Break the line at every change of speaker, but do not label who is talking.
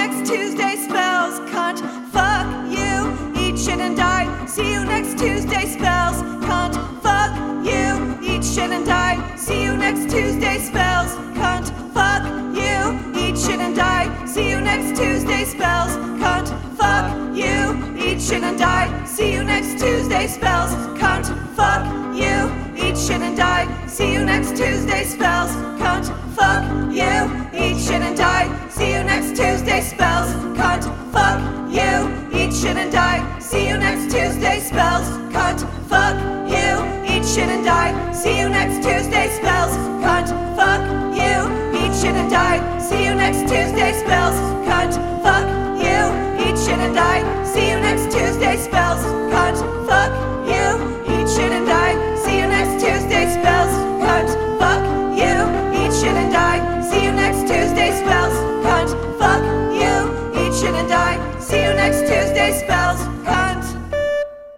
next Tuesday, spells, cunt, fuck you, eat shit and die. See you next Tuesday, spells, cunt, fuck you, eat shit and die. See you next Tuesday, spells, cunt, fuck you, eat shit and die. See you next Tuesday, spells, cunt, fuck you, eat shit and die. See you next Tuesday, spells, cunt, fuck you, eat shit and die. See you next Tuesday, spells, Tuesday, spells, cunt, fuck you, eat shit and die. See you next Tuesday, spells, cunt, fuck you, eat shit and die. See you next Tuesday, spells, cunt, fuck you, eat shit and die. See you next Tuesday, spells, cunt, fuck you, eat shit and die. See you next Tuesday, spells, and die. See you next Tuesday,